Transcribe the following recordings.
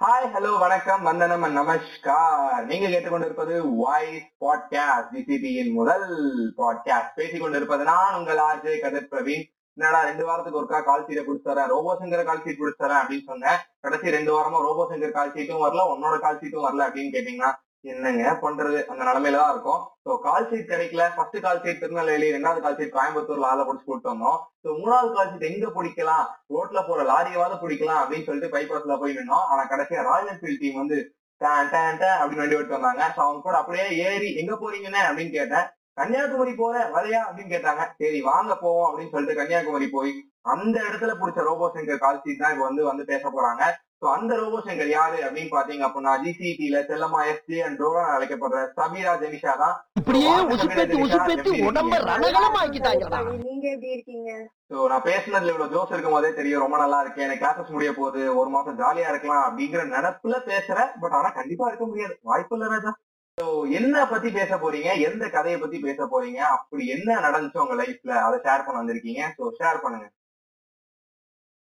Hi hello வணக்கம் வந்தனம் நமஸ்கார். நீங்க கேட்டுக்கொண்டிருப்பது வாய்ஸ் பாட்காஸ்ட் டிசிபியின் முதல் பாட்காஸ்ட் பேசிக் கொண்டிருப்பது நான் உங்கள் ஆர்ஜே கதிர் பிரவீன். என்னடா ரெண்டு வாரத்துக்கு ஒருக்கா கால் சீட்டை கொடுத்துறேன் ரோபோ சங்கர் கால் சீட் கொடுத்துறேன் அப்படின்னு சொன்னேன். கடைசி ரெண்டு வாரமா ரோபோ சங்கர் கால் சீட்டும் வரல உன்னோட கால் சீட்டும் வரல அப்படின்னு கேட்டீங்கன்னா என்னங்க பண்றது? அந்த நிலைமையில தான் இருக்கும். ஸோ கால் சீட் கிடைக்கல. ஃபர்ஸ்ட் கால் சீட் திருநெல்வேலி ரெண்டாவது கால் சீட் கோயம்புத்தூர்ல ஆளை பிடிச்சி கூட்டு வந்தோம். ஸோ மூணாவது கால் சீட் எங்க பிடிக்கலாம்? ரோட்ல போற லாரியவாவது பிடிக்கலாம் அப்படின்னு சொல்லிட்டு பைபாஸ்ல போய் நின்னோம். ஆனா கடைசியா ராயல் என்ஃபீல்ட் டீம் வந்து அப்படின்னு வண்டி விட்டு வந்தாங்க. ஸோ அவங்க கூட அப்படியே ஏறி எங்க போறீங்கன்னு அப்படின்னு கேட்டேன். கன்னியாகுமரி போற வரையா? அப்படின்னு கேட்டாங்க. சரி வாங்க போவோம் அப்படின்னு சொல்லிட்டு கன்னியாகுமரி போய் அந்த இடத்துல பிடிச்ச ரோபோ சங்கர் கால் சீட் தான் இப்போ வந்து வந்து பேச போறாங்க. ஸோ அந்த ரோபோ சங்கர் யாரு அப்படின்னு பாத்தீங்க அப்படின்னா ஜிசிடில செல்லமா எஸ்ஜி அண்ட் டோரா அழைக்கப்படுற சபீரா ஜெனிஷா தான். இப்படியே உசுப்பேத்தி உசுப்பேத்தி உடம்ப ரணகலம் ஆக்கிட்டாங்கடா நீங்க எப்படி இருக்கீங்க? ஸோ நான் பேசுனதுல இவ்வளவு ஜோஸ் இருக்கும் போதே தெரியும் ரொம்ப நல்லா இருக்கு. எனக்கு கிளாஸஸ் முடிய போகுது ஒரு மாசம் ஜாலியா இருக்கலாம் அப்படிங்கிற நினப்புல பேசுறேன் பட் ஆனா கண்டிப்பா இருக்க முடியாது. வாய்ப்பு இல்ல ராஜா ஸோ என்ன பத்தி பேச போறீங்க? எந்த கதையை பத்தி பேச போறீங்க? அப்படி என்ன நடந்துச்சு உங்க லைஃப்ல அதை ஷேர் பண்ண வந்திருக்கீங்க. ஸோ ஷேர் பண்ணுங்க.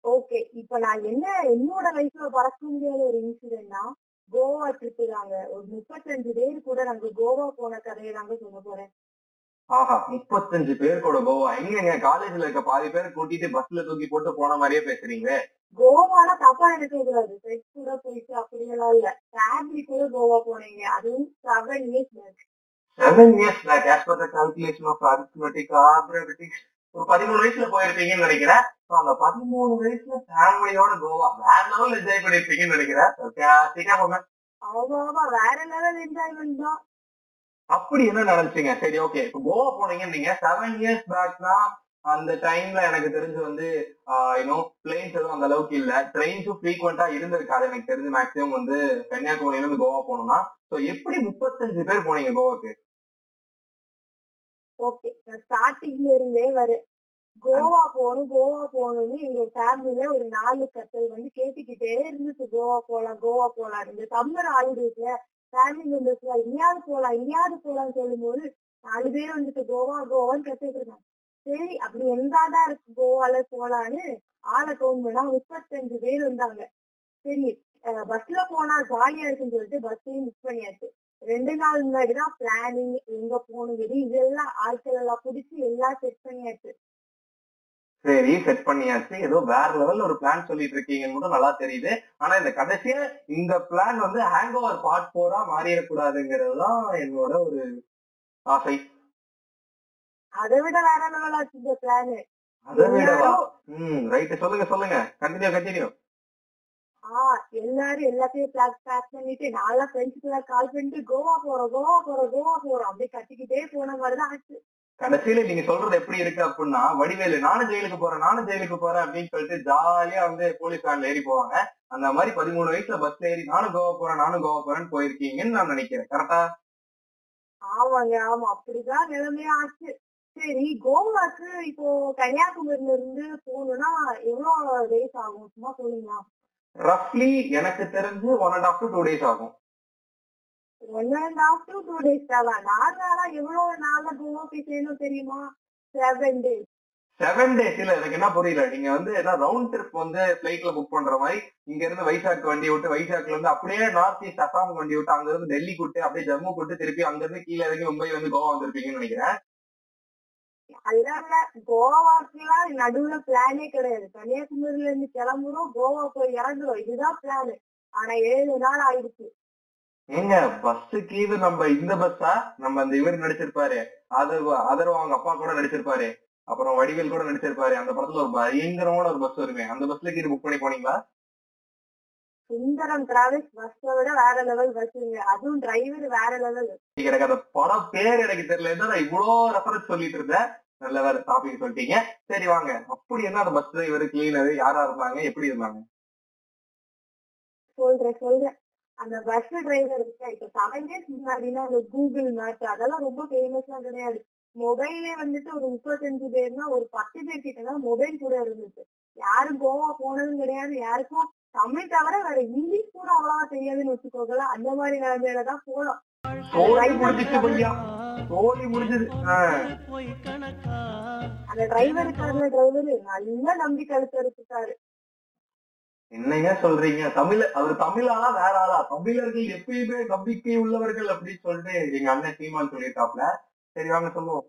ஓகே இப்ப நான் என்ன என்னோட லைஃப்ல மறக்க முடியாத ஒரு இன்சிடென்ட்னா கோவா ட்ரிப்பு தாங்க. ஒரு முப்பத்தஞ்சு பேர் கூட நாங்க கோவா போன கதையை தாங்க சொல்ல போறேன். ஆஹா முப்பத்தஞ்சு பேர் கூட கோவா? எங்கங்க? காலேஜ்ல இருக்க பாதி பேர் கூட்டிட்டு பஸ்ல தூக்கி போட்டு போன மாதிரியே பேசுறீங்க கோவால தப்பா நினைக்க கூடாது. ஃப்ரெண்ட்ஸ் கூட போயிட்டு அப்படியெல்லாம் இல்ல. ஃபேமிலி கூட கோவா போனீங்க. அதுவும் seven years back seven years back as per the calculation of arithmetic ஆப்ரேட்டிக்ஸ் ஒரு பதிமூணு வயசுல போயிருப்பீங்கன்னு நினைக்கிறேன். அந்த பதிமூணு வயசுல ஃபேமிலியோட கோவா வேற லெவல் என்ஜாய் பண்ணிருப்பீங்கன்னு நினைக்கிறேன். வேற லெவல் என்ஜாய்மெண்ட் தான். அப்படி என்ன நடந்துச்சுங்க சரி ஓகே இப்போ கோவா போனீங்கன்னு நீங்க செவன் இயர்ஸ் பேக்னா அந்த டைம்ல எனக்கு தெரிஞ்சு வந்து யூனோ பிளேன்ஸ் எதுவும் அந்த அளவுக்கு இல்ல. ட்ரெயின்ஸும் ஃப்ரீக்வெண்டா இருந்திருக்காது. எனக்கு தெரிஞ்சு மேக்ஸிமம் வந்து கன்னியாகுமரியில இருந்து கோவா போனோம்னா ஸோ எப்படி முப்பத்தஞ்சு பேர் போனீங்க கோவாக்கு? ஓகே ஸ்டார்டிங்ல இருந்தே வர கோவா போகணும் கோவா போகணும்னு எங்க ஃபேமிலில ஒரு நாலு கத்தல் வந்து கேட்டுக்கிட்டே இருந்துச்சு. கோவா போலாம் கோவா போலாம். இந்த சம்மர் ஹாலிடேஸ்ல ஃபேமிலி மெம்பர்ஸ்ல எங்கேயாவது போலாம் எங்கேயாவது போலாம்னு சொல்லும்போது நாலு பேர் வந்துட்டு கோவா கோவான்னு கத்துட்டு இருந்தாங்க. சரி அப்படி எந்தாடா இருக்கு. கோவால போலான்னு ஆளை கவுண்ட் பண்ணா முப்பத்தஞ்சு பேர் வந்தாங்க. சரி பஸ்ல போனா ஜாலியா இருக்குன்னு சொல்லிட்டு பஸ்ஸையும் புக் பண்ணியாச்சு. ரெண்டு நாள் முன்னாடி தான் பிளானிங் எங்க போகணும் எது இதெல்லாம் ஆட்கள் எல்லாம் பிடிச்சி எல்லாம் செட் பண்ணியாச்சு. சரி செட் பண்ணியாச்சு. ஏதோ வேற லெவல்ல ஒரு பிளான் சொல்லிட்டு இருக்கீங்கன்னு மட்டும் நல்லா தெரியுது. ஆனா இந்த கடைசியா இந்த பிளான் வந்து ஹேங் ஓவர் பார்ட் போரா மாறிடக்கூடாதுங்கிறது தான் என்னோட ஒரு ஆசை. அதை விட வேற லெவல் ஆச்சு இந்த பிளான் அதை விடவா? ம் ரைட் சொல்லுங்க சொல்லுங்க. கண்டினியூ கண்டினியூ எல்லாரும் எல்லாத்தையும் பிளாக் பேக் பண்ணிட்டு நான்லாம் ஃப்ரெண்ட்ஸ்க்கு கால் பண்ணிட்டு கோவா போறோம் கோவா போறோம் கோவா போறோம். அப்படியே கட்டிக்கிட்டே போன மாதிரிதான் ஆச்சு. கடைசியில நீங்க சொல்றது எப்படி இருக்கு அப்படின்னா வடிவேலு நானும் ஜெயிலுக்கு போறேன் நானும் ஜெயிலுக்கு போறேன் அப்படின்னு சொல்லிட்டு ஜாலியா வந்து போலீஸ் வேன்ல ஏறி போவாங்க. அந்த மாதிரி பதிமூணு வயசுல பஸ்ல ஏறி நானும் கோவா போறேன் நானும் கோவா போறேன்னு போயிருக்கீங்கன்னு நான் நினைக்கிறேன். கரெக்டா ஆமாங்க ஆமா. அப்படிதான் நிலைமையே ஆச்சு. சரி கோவாக்கு இப்போ கன்னியாகுமரியில இருந்து போகணும்னா எவ்வளவு டேஸ் ஆகும்? சும்மா சொல்லுங்களா ரஃப்லி எனக்கு தெரிஞ்சு one and half to two days ஆகும். One and half to two days தான் நார்மலா எவ்வளவு நாள்ல போய் செய்யணும் தெரியுமா? செவன் டேஸ் செவன் டேஸ் இல்ல எனக்கு என்ன புரியல? நீங்க வந்து ஏதாவது ரவுண்ட் ட்ரிப் வந்து பிளைட்ல புக் பண்ற மாதிரி இங்க இருந்து வைசாக் வண்டி விட்டு வைசாக்ல இருந்து அப்படியே நார்த் ஈஸ்ட் அசாம் வண்டி விட்டு அங்க இருந்து டெல்லி கூட்டு அப்படியே ஜம்மு கூட்டு திருப்பி அங்க இருந்து கீழே இறங்கி மும்பை வந்து கோவா வந்திருப்பீங்கன்னு நினைக்கிறேன். கோவாக்குலாம் நடுவுல பிளானே கிடையாது. கன்னியாகுமரியில இருந்து கிளம்புறோம் கோவா போய் இறங்குறோம். இதுதான் பிளான் ஆனா ஏழு நாள் ஆயிடுச்சு. ஏங்க பஸ் கீது நம்ம இந்த பஸ்ஸா நம்ம அந்த இவர் நடிச்சிருப்பாரு. அது அதர்வா அவங்க அப்பா கூட நடிச்சிருப்பாரு. அப்புறம் வடிவேல் கூட நடிச்சிருப்பாரு. அந்த படத்துல ஒரு பயங்கரமான ஒரு பஸ் வருமே. அந்த பஸ்ல கீது புக் பண்ணி போனீங்களா? சுந்தரம் டிராவல்ஸ் பஸ்ஸை விட வேற லெவல் பஸ்ஸுங்க அதுவும் டிரைவர் வேற லெவல் எனக்கு அந்த படம் பேர் எனக்கு தெரியல. நான் இவ்வளோ ரெஃபரன்ஸ் சொல்லிட்டு இருந்தேன் நல்ல வேற டாபிக் சொல்லிட்டீங்க. சரி வாங்க. அப்படி என்ன அந்த பஸ் டிரைவர் கிளீனர் யாரா இருந்தாங்க? எப்படி இருந்தாங்க? சொல்றேன் சொல்றேன். அந்த பஸ் டிரைவர் இப்ப செவன் இயர்ஸ் முன்னாடினா அந்த கூகுள் மேப் அதெல்லாம் ரொம்ப ஃபேமஸ்லாம் கிடையாது. மொபைலே வந்துட்டு ஒரு முப்பத்தஞ்சு பேர்னா ஒரு பத்து பேர் கிட்ட தான் மொபைல் கூட இருந்துச்சு. யாரும் கோவா போனதும் கிடையாது. யாருக்கும் தமிழ் தவிர வேற இங்கிலீஷ் கூட அவ்வளவா தெரியாதுன்னு வச்சுக்கோங்களேன். அந்த மாதிரி நிலைமையில தான் போனோம் அந்த டிரைவர் இருக்காருல டிரைவர் நல்லா நம்பி கழுத்து எடுத்துட்டாரு என்னங்க சொல்றீங்க? தமிழ் அவர் தமிழாளா வேற ஆளா? தமிழர்கள் எப்பயுமே நம்பிக்கை உள்ளவர்கள் அப்படின்னு சொல்லிட்டு எங்க அண்ணன் சீமான் சொல்லியிருக்காப்ல சரி வாங்க சொல்லுவோம்.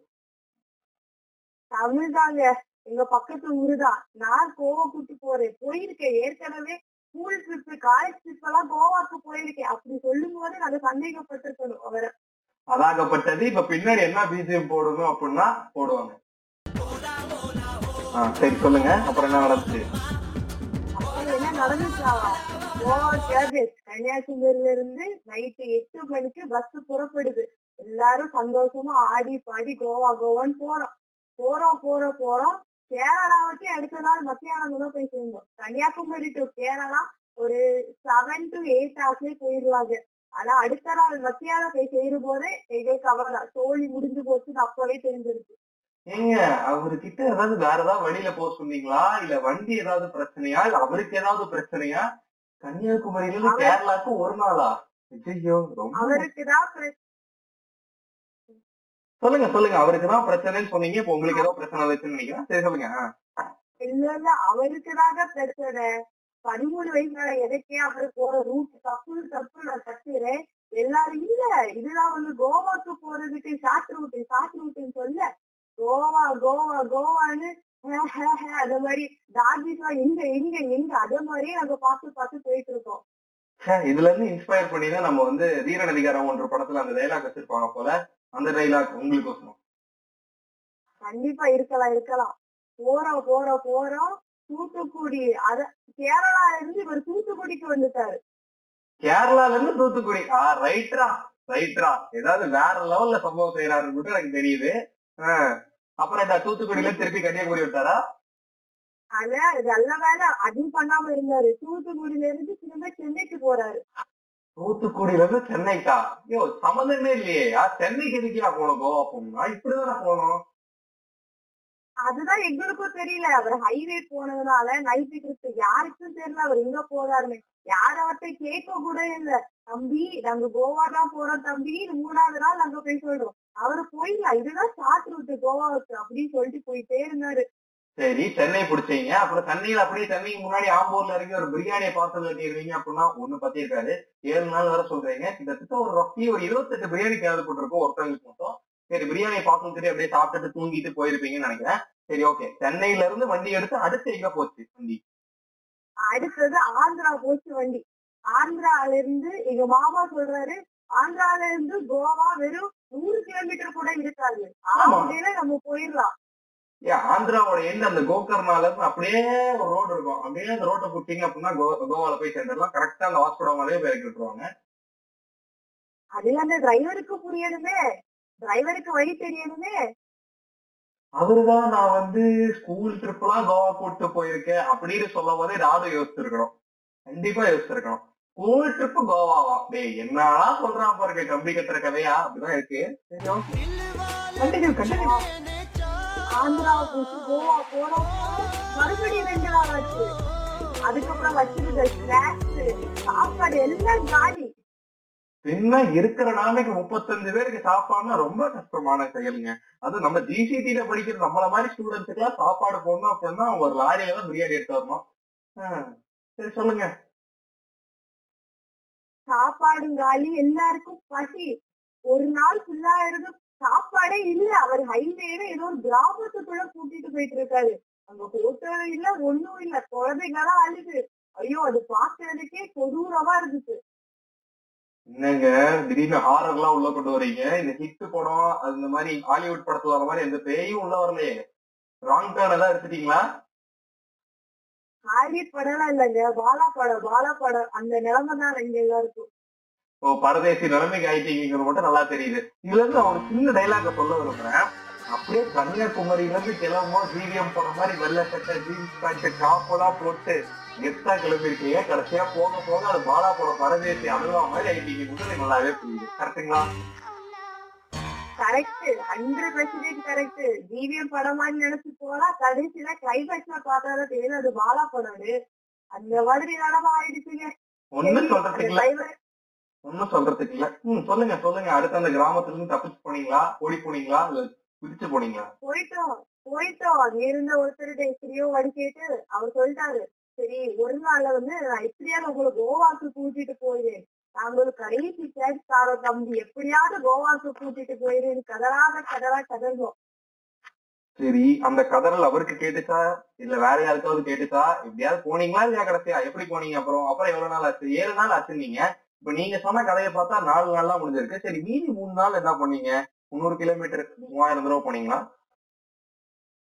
தமிழ் தாங்க. எங்க பக்கத்து ஊருதான் நான் கோவா கூட்டி போறேன். போயிருக்கேன். ஏற்கனவே ஸ்கூல் ட்ரிப் காலேஜ் ட்ரிப் எல்லாம் கோவாக்கு போயிருக்கேன். அப்படி சொல்லும் போது நாங்க சந்தேகப்பட்டிருக்கணும் அவரை. அதாகப்பட்டது. இப்ப பின்னாடி என்ன பிஜிஎம் போடணும் அப்படின்னா போடுவாங்க. சரி சொல்லுங்க. அப்புறம் என்ன நடந்துச்சு? கன்னியாகுமரியில இருந்து நைட்டு எட்டு மணிக்கு பஸ் புறப்படுது. எல்லாரும் சந்தோஷமா ஆடி பாடி கோவா கோவான்னு போறோம். போறோம் போறோம் போறோம். வச்சு அடுத்த நாள் மத்தியானம் தான் போய் சேர்ந்தோம். கன்னியாகுமரி டு கேரளா ஒரு செவன் டு எயிட் ஹவர்ஸ்லயே போயிடுவாங்க. ஆனா அடுத்த நாள் மத்தியானம் போய் சேரும் போதே எங்களுக்கு கவலை தோழி முடிஞ்சு போச்சுன்னு அப்பவே தெரிஞ்சிருச்சு. ஏங்க அவர்கிட்ட ஏதாவது வேற ஏதாவது வழியில போக சொன்னீங்களா? இல்ல வண்டி ஏதாவது பிரச்சனையா? இல்ல அவருக்கு ஏதாவது பிரச்சனையா? கன்னியாகுமரியில இருந்து கேரளாக்கு ஒரு நாளா? ஐயோ ரொம்ப அவருக்கு சொல்லுங்க சொல்லுங்க. அவருக்கு தான் பிரச்சனைன்னு சொன்னீங்க. இப்ப உங்களுக்கு ஏதோ பிரச்சனை வந்துச்சுன்னு நினைக்கிறேன். சரி சொல்லுங்க. இல்ல இல்ல. அவருக்குதாங்க பிரச்சனை. பதிமூணு வயசுல எதுக்கே அவரு போற ரூட் தப்பு தப்பு நான் கத்துறேன் எல்லாரும் இல்ல இதுதான் வந்து கோவாக்கு போறதுக்கு ஷார்ட் ரூட் ஷார்ட் ரூட்னு சொல்ல கோவா கோவா கோவான்னு ஹே, ஹே, ஹே, அது மாதிரி டாகிஸ் எங்க எங்க எங்க அதே மாதிரியே நாங்க பார்த்து பார்த்து போயிட்டு இருக்கோம். இதுல இருந்து இன்ஸ்பயர் பண்ணி தான் நம்ம வந்து வீரன் அதிகாரம் ஒன்ற படத்துல அந்த டைலாக் வச்சிருப்பாங்க போல அந்த டைலாக் உங்களுக்கு வசனம் கண்டிப்பா இருக்கலாம் இருக்கலாம். போறோம் போறோம் போறோம். தூத்துக்குடி அத கேரளா இருந்து இவர் தூத்துக்குடிக்கு வந்துட்டாரு. கேரளால இருந்து தூத்துக்குடி. ஆ ரைட்ரா ரைட்ரா ஏதாவது வேற லெவல்ல சம்பவம் செய்யறாருன்னு எனக்கு தெரியுது. அப்புறம் இந்த தூத்துக்குடியில திருப்பி கன்னியாகுமரி விட்டாரா ஆனா நல்ல வேலை. அதுவும் பண்ணாம இருந்தாரு. தூத்துக்குடியில இருந்து திரும்ப சென்னைக்கு போறாரு. தூத்துக்குடியில இருந்து சென்னைக்கா? ஐயோ சம்மந்தமே இல்லையே. ஆ, சென்னைக்கு எதுக்கியா போகணும்? கோவா போகணும்னா இப்படிதானே போகணும். அதுதான் எங்களுக்கும் தெரியல. அவர் ஹைவே போனதுனால நைட்டு ட்ரிப் யாருக்கும் தெரியல. அவர் எங்க போறாருன்னு. யார் அவர்கிட்ட கேட்க கூட இல்ல. தம்பி நாங்க கோவா தான் போறோம் தம்பி. மூணாவது நாள் நாங்க போய் சொல்றோம். அவரு போயிடலாம் இதுதான் ஷார்ட் கோவாவுக்கு அப்படின்னு சொல்லிட்டு போயிட்டே இருந்தாரு. சரி சென்னை பிடிச்சீங்க. அப்புறம் சென்னையில அப்படியே சென்னைக்கு முன்னாடி ஆம்பூர்ல இறங்கி ஒரு பிரியாணியை பார்சல் கட்டிடுவீங்க அப்படின்னா ஒண்ணு பத்தி இருக்காது ஏழு நாள் வர சொல்றீங்க. கிட்டத்தட்ட ஒரு ரஃபி ஒரு இருபத்தெட்டு பிரியாணி தேவைப்பட்டிருக்கும் ஒருத்தவங்களுக்கு மட்டும். சரி பிரியாணியை பார்சல் கட்டி அப்படியே சாப்பிட்டுட்டு தூங்கிட்டு போயிருப்பீங்கன்னு நினைக்கிறேன். சரி ஓகே சென்னையில இருந்து வண்டி எடுத்து அடுத்து எங்க போச்சு வண்டி? அடுத்தது ஆந்திரா போச்சு வண்டி. ஆந்திரால இருந்து எங்க மாமா சொல்றாரு ஆந்திரால இருந்து கோவா வெறும் நூறு கூட இருக்காது. நம்ம போயிடலாம். ஆந்திராவோட எண்ட் அந்த கோகர்னால அப்படியே ஒரு ரோடு இருக்கும். அப்படியே அந்த ரோட்டை புட்டிங்க அப்படின்னா கோவால போய் சேர்ந்துடலாம். கரெக்டா அந்த ஹாஸ்பிடல் பேர் விட்டுருவாங்க. அது அந்த டிரைவருக்கு புரியணுமே. டிரைவருக்கு வழி தெரியணுமே. அவருதான் நான் வந்து ஸ்கூல் ட்ரிப் எல்லாம் கோவா கூட்டு போயிருக்கேன் அப்படின்னு சொல்லும் போதே நானும் யோசிச்சிருக்கணும். கண்டிப்பா யோசிச்சிருக்கணும். ஸ்கூல் ட்ரிப் கோவாவா டேய் என்னடா சொல்றான் பாருங்க கம்பி கட்டுற கதையா? அப்படிதான் இருக்கு. சரி okay. Continue, continue. ஆந்திரா போச்சு. கோவா போனோம் மறுபடியும் ரெண்டு நாள் ஆச்சு. அதுக்கப்புறம் வச்சிருந்த ஸ்நாக்ஸ் சாப்பாடு எல்லாம் காலி. பின்ன இருக்கிற நாளைக்கு முப்பத்தஞ்சு பேருக்கு சாப்பாடுனா ரொம்ப கஷ்டமான செயலுங்க. அது நம்ம ஜிசிடில படிக்கிற நம்மள மாதிரி ஸ்டூடெண்ட்ஸுக்கு எல்லாம் சாப்பாடு போடணும் அப்படின்னா ஒரு லாரியில தான் பிரியாணி எடுத்து வரணும். சரி சொல்லுங்க. சாப்பாடும் காலி எல்லாருக்கும் பசி ஒரு நாள் ஃபுல்லா இருந்து சாப்பாடே இல்ல. அவர் ஹைவேல ஏதோ ஒரு கிராமத்துக்குள்ள கூட்டிட்டு போயிட்டு இருக்காரு. அங்க ஹோட்டல் இல்ல ஒண்ணும் இல்ல. குழந்தைங்கலாம் அழுது. ஐயோ அது பாக்குறதுக்கே கொடூரமா இருந்துச்சு. என்னங்க திடீர்னு ஹாரர் எல்லாம் உள்ள கொண்டு வரீங்க இந்த ஹிட் படம் அந்த மாதிரி ஹாலிவுட் படத்துல வர மாதிரி எந்த பேயும் உள்ள வரலையே. ராங் டேர்ன் எல்லாம் எடுத்துட்டீங்களா? ஹாலிவுட் படம்லாம் இல்லைங்க. பாலா படம் பாலா படம் அந்த நிலைமை தான் இங்க எல்லாருக்கும். ஓ பரதேசி நிலைமைக்கு ஆயிட்டீங்கிறது மட்டும் நல்லா தெரியுது. இதுல இருந்து நான் ஒரு சின்ன டைலாக சொல்ல விரும்புறேன். அப்படியே கன்னியாகுமரியில இருந்து கிளம்போ ஜிவிஎம் போன மாதிரி வெள்ளை சட்டை ஜீன்ஸ் பேண்ட் டாப்பெல்லாம் போட்டு கெத்தா கிளம்பிருக்கீங்க கடைசியா போக போக அது பாலா போட பரதேசி அழுவா மாதிரி ஆயிட்டீங்க. நல்லாவே புரியுது. கரெக்டுங்களா correct hundred percentage correct GVM படம் மாதிரி நினைச்சு போனா கடைசியில கிளைமேக்ஸ்ல பார்த்தாதான் தெரியும் அது பாலா படம் அந்த மாதிரி நிலைமை ஆயிடுச்சுங்க. ஒண்ணும் சொல்றதுக்கு ஒண்ணும் சொல்றதுக்கு இல்ல சொல்லுங்க சொல்லுங்க. அடுத்து அந்த கிராமத்துல இருந்து தப்பிச்சு போனீங்களா? ஓடி போனீங்களா? இல்ல பிரிச்சு போனீங்களா? போயிட்டோம் போயிட்டோம். அங்க இருந்த ஒருத்தர் எப்படியோ வடி கேட்டு அவர் சொல்லிட்டாரு. சரி ஒரு நாள்ல வந்து நான் எப்படியாவது உங்களை கோவாக்கு கூட்டிட்டு போயிடுறேன் நாங்களும் கடைசி கேட் தாரோ தம்பி. எப்படியாவது கோவாக்கு கூட்டிட்டு போயிடுறேன் கதறாத கதறா கதறோம் சரி அந்த கதறல் அவருக்கு கேட்டுச்சா? இல்ல வேற யாருக்காவது கேட்டுச்சா? எப்படியாவது போனீங்களா இல்லையா கடைசியா? எப்படி போனீங்க அப்புறம்? அப்புறம் எவ்வளவு நாள் ஆச்சு? ஏழு நாள் ஆச்சுன்னீங்க இப்ப நீங்க சொன்ன கதையை பார்த்தா நாலு நாள் தான் முடிஞ்சிருக்கு. சரி மீதி மூணு நாள் என்ன பண்ணீங்க? முந்நூறு கிலோமீட்டர் மூவாயிரம் தடவை போனீங்களா?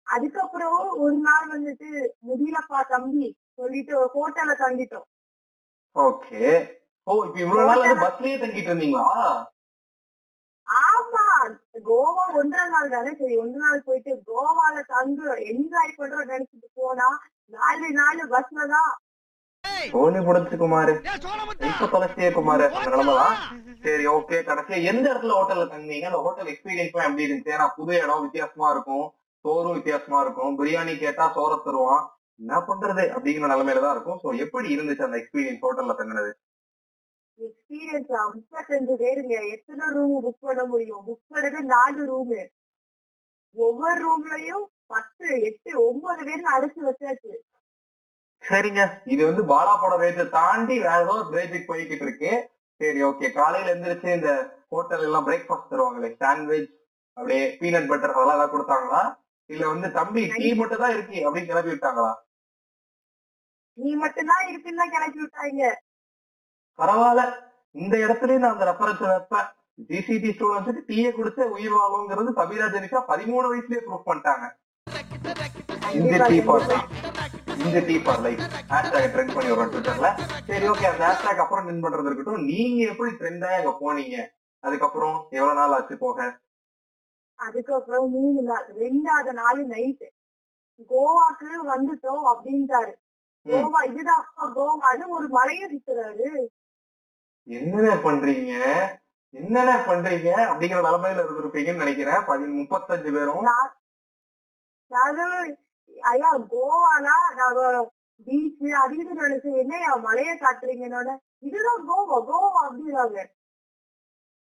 அதுக்கப்புறம் ஒரு நாள் வந்துட்டு முடியலப்பா தம்பி சொல்லிட்டு ஒரு ஹோட்டல்ல தங்கிட்டோம். ஓகே. ஓ இப்ப இவ்வளவு நாள் வந்து பஸ்லயே தங்கிட்டு இருந்தீங்களா? ஆமா கோவா ஒன்றரை நாள் தானே சரி ஒன்றரை நாள் போயிட்டு கோவால தங்கு என்ஜாய் பண்றோம் நினைச்சிட்டு போனா நாலு நாள் பஸ்ல தான். சோனி புடிச்சு குமாரு இப்ப தொலைச்சியே குமாரு நிலைமைதான் சரி ஓகே கடைசியா எந்த இடத்துல ஹோட்டல்ல தங்குனீங்க? அந்த ஹோட்டல் எக்ஸ்பீரியன்ஸ் எப்படி இருந்துச்சு? ஏன்னா புது இடம் வித்தியாசமா இருக்கும். சோறும் வித்தியாசமா இருக்கும். பிரியாணி கேட்டா சோற தருவான். என்ன பண்றது? அப்படிங்கிற நிலைமையில தான் இருக்கும். சோ எப்படி இருந்துச்சு அந்த எக்ஸ்பீரியன்ஸ் ஹோட்டல்ல தங்குனது? எக்ஸ்பீரியன்ஸ் முப்பத்தஞ்சு பேருங்க எத்தனை ரூம் புக் பண்ண முடியும்? புக் பண்ணது நாலு ரூமு ஒவ்வொரு ரூம்லயும் பத்து எட்டு ஒன்பது பேர் அடைச்சு வச்சாச்சு. சரிங்க. இது வந்து பாலா படம் ரேட்டை தாண்டி வேற ஏதோ ரேட்டுக்கு போய்கிட்டு இருக்கு. சரி ஓகே காலையில எந்திரிச்சு இந்த ஹோட்டல் எல்லாம் பிரேக்ஃபாஸ்ட் தருவாங்களே சாண்ட்விச் அப்படியே பீனட் பட்டர் அதெல்லாம் ஏதாவது கொடுத்தாங்களா? இல்ல வந்து தம்பி டீ மட்டும் தான் இருக்கு அப்படின்னு கிளப்பி விட்டாங்களா? நீ மட்டும்தான் இருக்குன்னு கிளப்பி விட்டாங்க. பரவாயில்ல. இந்த இடத்துலயே நான் அந்த ரெஃபரன்ஸ் வைப்பேன். ஜிசிடி ஸ்டூடெண்ட்ஸுக்கு டீயை கொடுத்து உயிர் வாங்குங்கிறது சபீரா ஜெனிஷா பதிமூணு வயசுலயே ப்ரூவ் பண்ணிட்டாங்க. இந்த டீ ஃபார் இந்த tea for life hashtag trend பண்ணி வரோம் ட்விட்டர்ல சரி ஓகே அந்த ஹேஷ்டாக் அப்புறம் ட்ரெண்ட் பண்றது இருக்கட்டும். நீங்க எப்படி ட்ரெண்டா அங்க போனீங்க? அதுக்கப்புறம் எவ்வளவு நாள் ஆச்சு போக? அதுக்கப்புறம் மூணு நாள் ரெண்டாவது நாள் நைட்டு கோவாக்கு வந்துட்டோம் அப்படின்ட்டாரு. கோவா இதுதான் கோவான்னு ஒரு மலையை சுத்துறாரு என்னென்ன பண்றீங்க? என்னென்ன பண்றீங்க? அப்படிங்கிற நிலைமையில இருந்திருப்பீங்கன்னு நினைக்கிறேன். பதி முப்பத்தஞ்சு பேரும். ஐயா கோவானா? நாங்க பீச் அதுக்கு நினைச்சேன் என்னையா மலையை காட்டுறீங்கன்னோட இதுதான் கோவா கோவா அப்படின்னாங்க.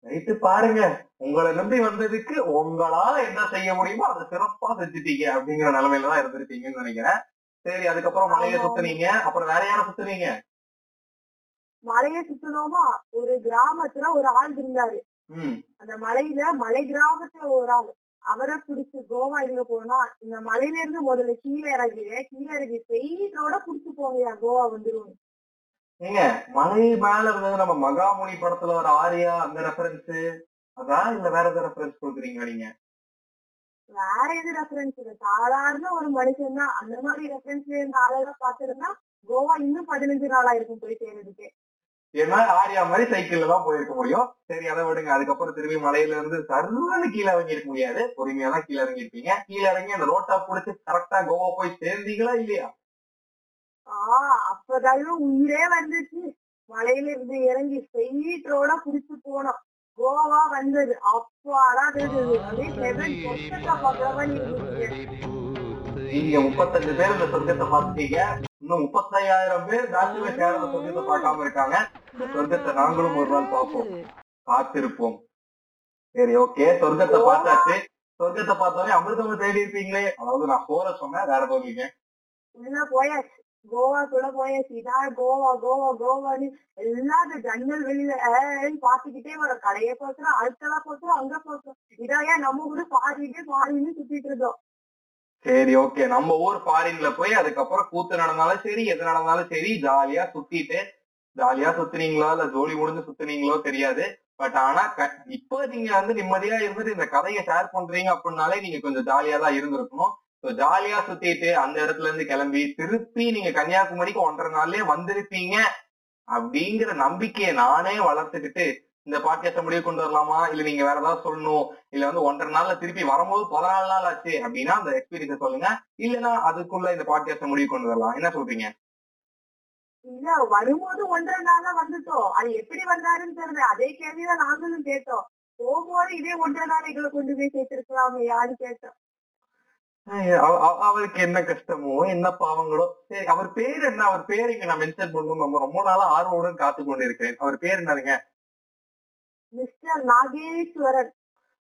ரைட்டு பாருங்க. உங்களை நம்பி வந்ததுக்கு உங்களால என்ன செய்ய முடியுமோ அதை சிறப்பா செஞ்சுட்டீங்க அப்படிங்கிற நிலைமையில தான் இருந்திருப்பீங்கன்னு நினைக்கிறேன். சரி அதுக்கப்புறம் மலையை. சுத்துனீங்க. அப்புறம் வேற யாரை சுத்துனீங்க? மலையை சுத்தணுமா ஒரு கிராமத்துல ஒரு ஆள் இருந்தாரு. அந்த மலையில மலை கிராமத்துல ஒரு ஆள். அவரை புடிச்சு கோவா எங்க போனா இந்த மலையில இருந்து முதல்ல கீழே இறங்கி கீழே இறங்கி பெயிட்டோட புடிச்சு போங்கயா கோவா வந்துரும் ஏங்க மலை மேல இருந்தது நம்ம மகாமுனி படத்துல வர ஆரியா அந்த ரெஃபரன்ஸ் அதான் இல்ல வேற ஏதாவது ரெஃபரன்ஸ் கொடுக்குறீங்க நீங்க? வேற எது ரெஃபரன்ஸ் இல்ல சாதாரண ஒரு மனுஷன் தான் அந்த மாதிரி ரெஃபரன்ஸ் இருந்த ஆளோட பாத்துருந்தா கோவா இன்னும் பதினஞ்சு நாளா இருக்கும் போய் சேர்றதுக்கு. ஏன்னா ஆரியா மாதிரி சைக்கிள்ல தான் போயிருக்க முடியும். சரி அதை விடுங்க. அதுக்கப்புறம் திரும்பி மலையில இருந்து சர்வன்னு கீழே இறங்கி இருக்க முடியாது. பொறுமையா தான் கீழே இறங்கி இருப்பீங்க கீழே இறங்கி அந்த ரோட்டா புடிச்சு கரெக்டா கோவா போய் சேர்ந்தீங்களா இல்லையா? ஆஹ் அப்பதாங்க உயிரே வந்துச்சு. மலையில இருந்து இறங்கி ஸ்ட்ரெயிட் ரோட புடிச்சு போனோம். கோவா வந்தது. அப்பாதான் தெரிஞ்சது அப்படியே மாதிரி இருந்துச்சு நீங்க முப்பத்தஞ்சு பேர் இந்த சொர்க்கத்தை பார்த்துட்டீங்க. இன்னும் முப்பத்தையாயிரம் பேர் ஷேர் அந்த சொர்க்கத்தை பார்க்காம இருக்காங்க. இந்த சொர்க்கத்தை நாங்களும் ஒரு நாள் பார்ப்போம். காத்திருப்போம். சரி ஓகே. சொர்க்கத்தை பார்த்தாச்சு. சொர்க்கத்தை பார்த்தோன்னே அமிர்தம் தேடி இருப்பீங்களே. அதாவது நான் சோற சொன்னேன் வேற தோல்விங்க உள்ள போயாச்சு. கோவாக்குள்ள போயாச்சு. இதான் கோவா கோவா கோவான்னு எல்லாரும் ஜன்னல் வெளியில பாத்துக்கிட்டே வர கடையை பாக்குறோம் அடுத்தெல்லாம் பாக்குறோம் அங்க பாக்குறோம் இதாயா நம்ம கூட பாடிட்டு பாடின்னு சுத்திட்டு இருந்தோம். சரி ஓகே நம்ம ஊர் ஃபாரின்ல போய் அதுக்கப்புறம் கூத்து நடந்தாலும் சரி எது நடந்தாலும் சரி ஜாலியா சுத்திட்டு ஜாலியா சுத்துனீங்களோ இல்ல ஜோலி முடிஞ்சு சுத்துனீங்களோ தெரியாது. பட் ஆனா இப்போ நீங்க வந்து நிம்மதியா இருந்துட்டு இந்த கதையை ஷேர் பண்றீங்க அப்படின்னாலே நீங்க கொஞ்சம் ஜாலியா தான் இருந்திருக்கணும். ஸோ ஜாலியா சுத்திட்டு அந்த இடத்துல இருந்து கிளம்பி திருப்பி நீங்க கன்னியாகுமரிக்கு ஒன்றரை நாள்லயே வந்திருப்பீங்க அப்படிங்கிற நம்பிக்கையை நானே வளர்த்துக்கிட்டு இந்த பாட்காஸ்ட முடிவு கொண்டு வரலாமா? இல்ல நீங்க வேற ஏதாவது சொல்லணும். இல்ல வந்து ஒன்றரை நாள்ல திருப்பி வரும்போது பதினாலு நாள் ஆச்சு அப்படின்னா அந்த எக்ஸ்பீரியன்ஸ் சொல்லுங்க. இல்லைன்னா அதுக்குள்ள இந்த பாட்காஸ்ட முடிவு கொண்டு வரலாம். என்ன சொல்றீங்க? இல்ல வரும்போது ஒன்றரை நாளா வந்துட்டோம். அது எப்படி வந்தாருன்னு தெரியல. அதே கேள்விதான் நாங்களும் கேட்டோம். போகும்போது இதே ஒன்றரை நாள் எங்களை கொண்டு போய் சேர்த்திருக்கலாமே யாரு கேட்டோம் அவருக்கு என்ன கஷ்டமோ என்ன பாவங்களோ. சரி அவர் பேர் என்ன? அவர் பேர் இங்க நான் மென்ஷன் பண்ணணும் நம்ம ரொம்ப நாளா ஆர்வமுடன் காத்து கொண்டு இருக்கிறேன் அவர் பேர் என்னதுங்க? Mister Nageswaran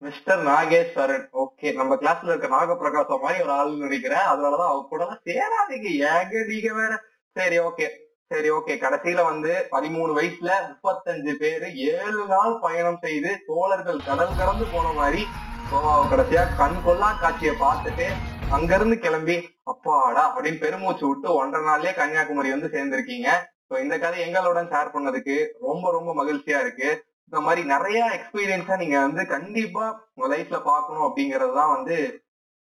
mister Nageswaran okay நம்ம கிளாஸ்ல இருக்க நாகப்பிரகாசம் மாதிரி ஒரு ஆளுன்னு நினைக்கிறேன். அதனாலதான் அவ கூட சேராதீங்க. ஏங்க நீங்க வேற? சரி ஓகே சரி ஓகே கடைசியில வந்து பதிமூணு வயசுல முப்பத்தஞ்சு பேரு ஏழு நாள் பயணம் செய்து தோழர்கள் கடல் கடந்து போன மாதிரி கோவாவை கடைசியா கண் கொள்ளா காட்சியை பார்த்துட்டு அங்கிருந்து கிளம்பி அப்பாடா அப்படின்னு பெருமூச்சு விட்டு ஒன்றரை நாள்லயே கன்னியாகுமரி வந்து சேர்ந்திருக்கீங்க. ஸோ இந்த கதை எங்களுடன் ஷேர் பண்ணதுக்கு ரொம்ப ரொம்ப மகிழ்ச்சியா இருக்கு. இந்த மாதிரி நிறைய எக்ஸ்பீரியன்ஸா நீங்க வந்து கண்டிப்பா உங்க லைஃப்ல பாக்கணும் அப்படிங்கறதுதான் வந்து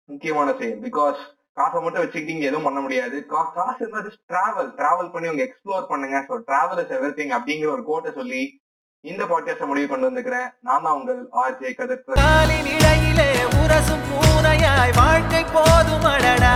முக்கியமான செயல். பிகாஸ் காசை மட்டும் வச்சுக்கிட்டீங்க எதுவும் பண்ண முடியாது. கா- காசு இருந்தா டிராவல் டிராவல் பண்ணி உங்க எக்ஸ்ப்ளோர் பண்ணுங்க. ஸோ டிராவல் இஸ் எவ்ரி அப்படிங்கிற ஒரு கோட்டை சொல்லி இந்த பாட்காஸ்ட முடிவு கொண்டு வந்துக்கிறேன் நான் தான் உங்கள் ஆர்ஜே கதர் காலின் இடையிலே உரசும் பூனையாய் வாழ்க்கை போதுமடடா.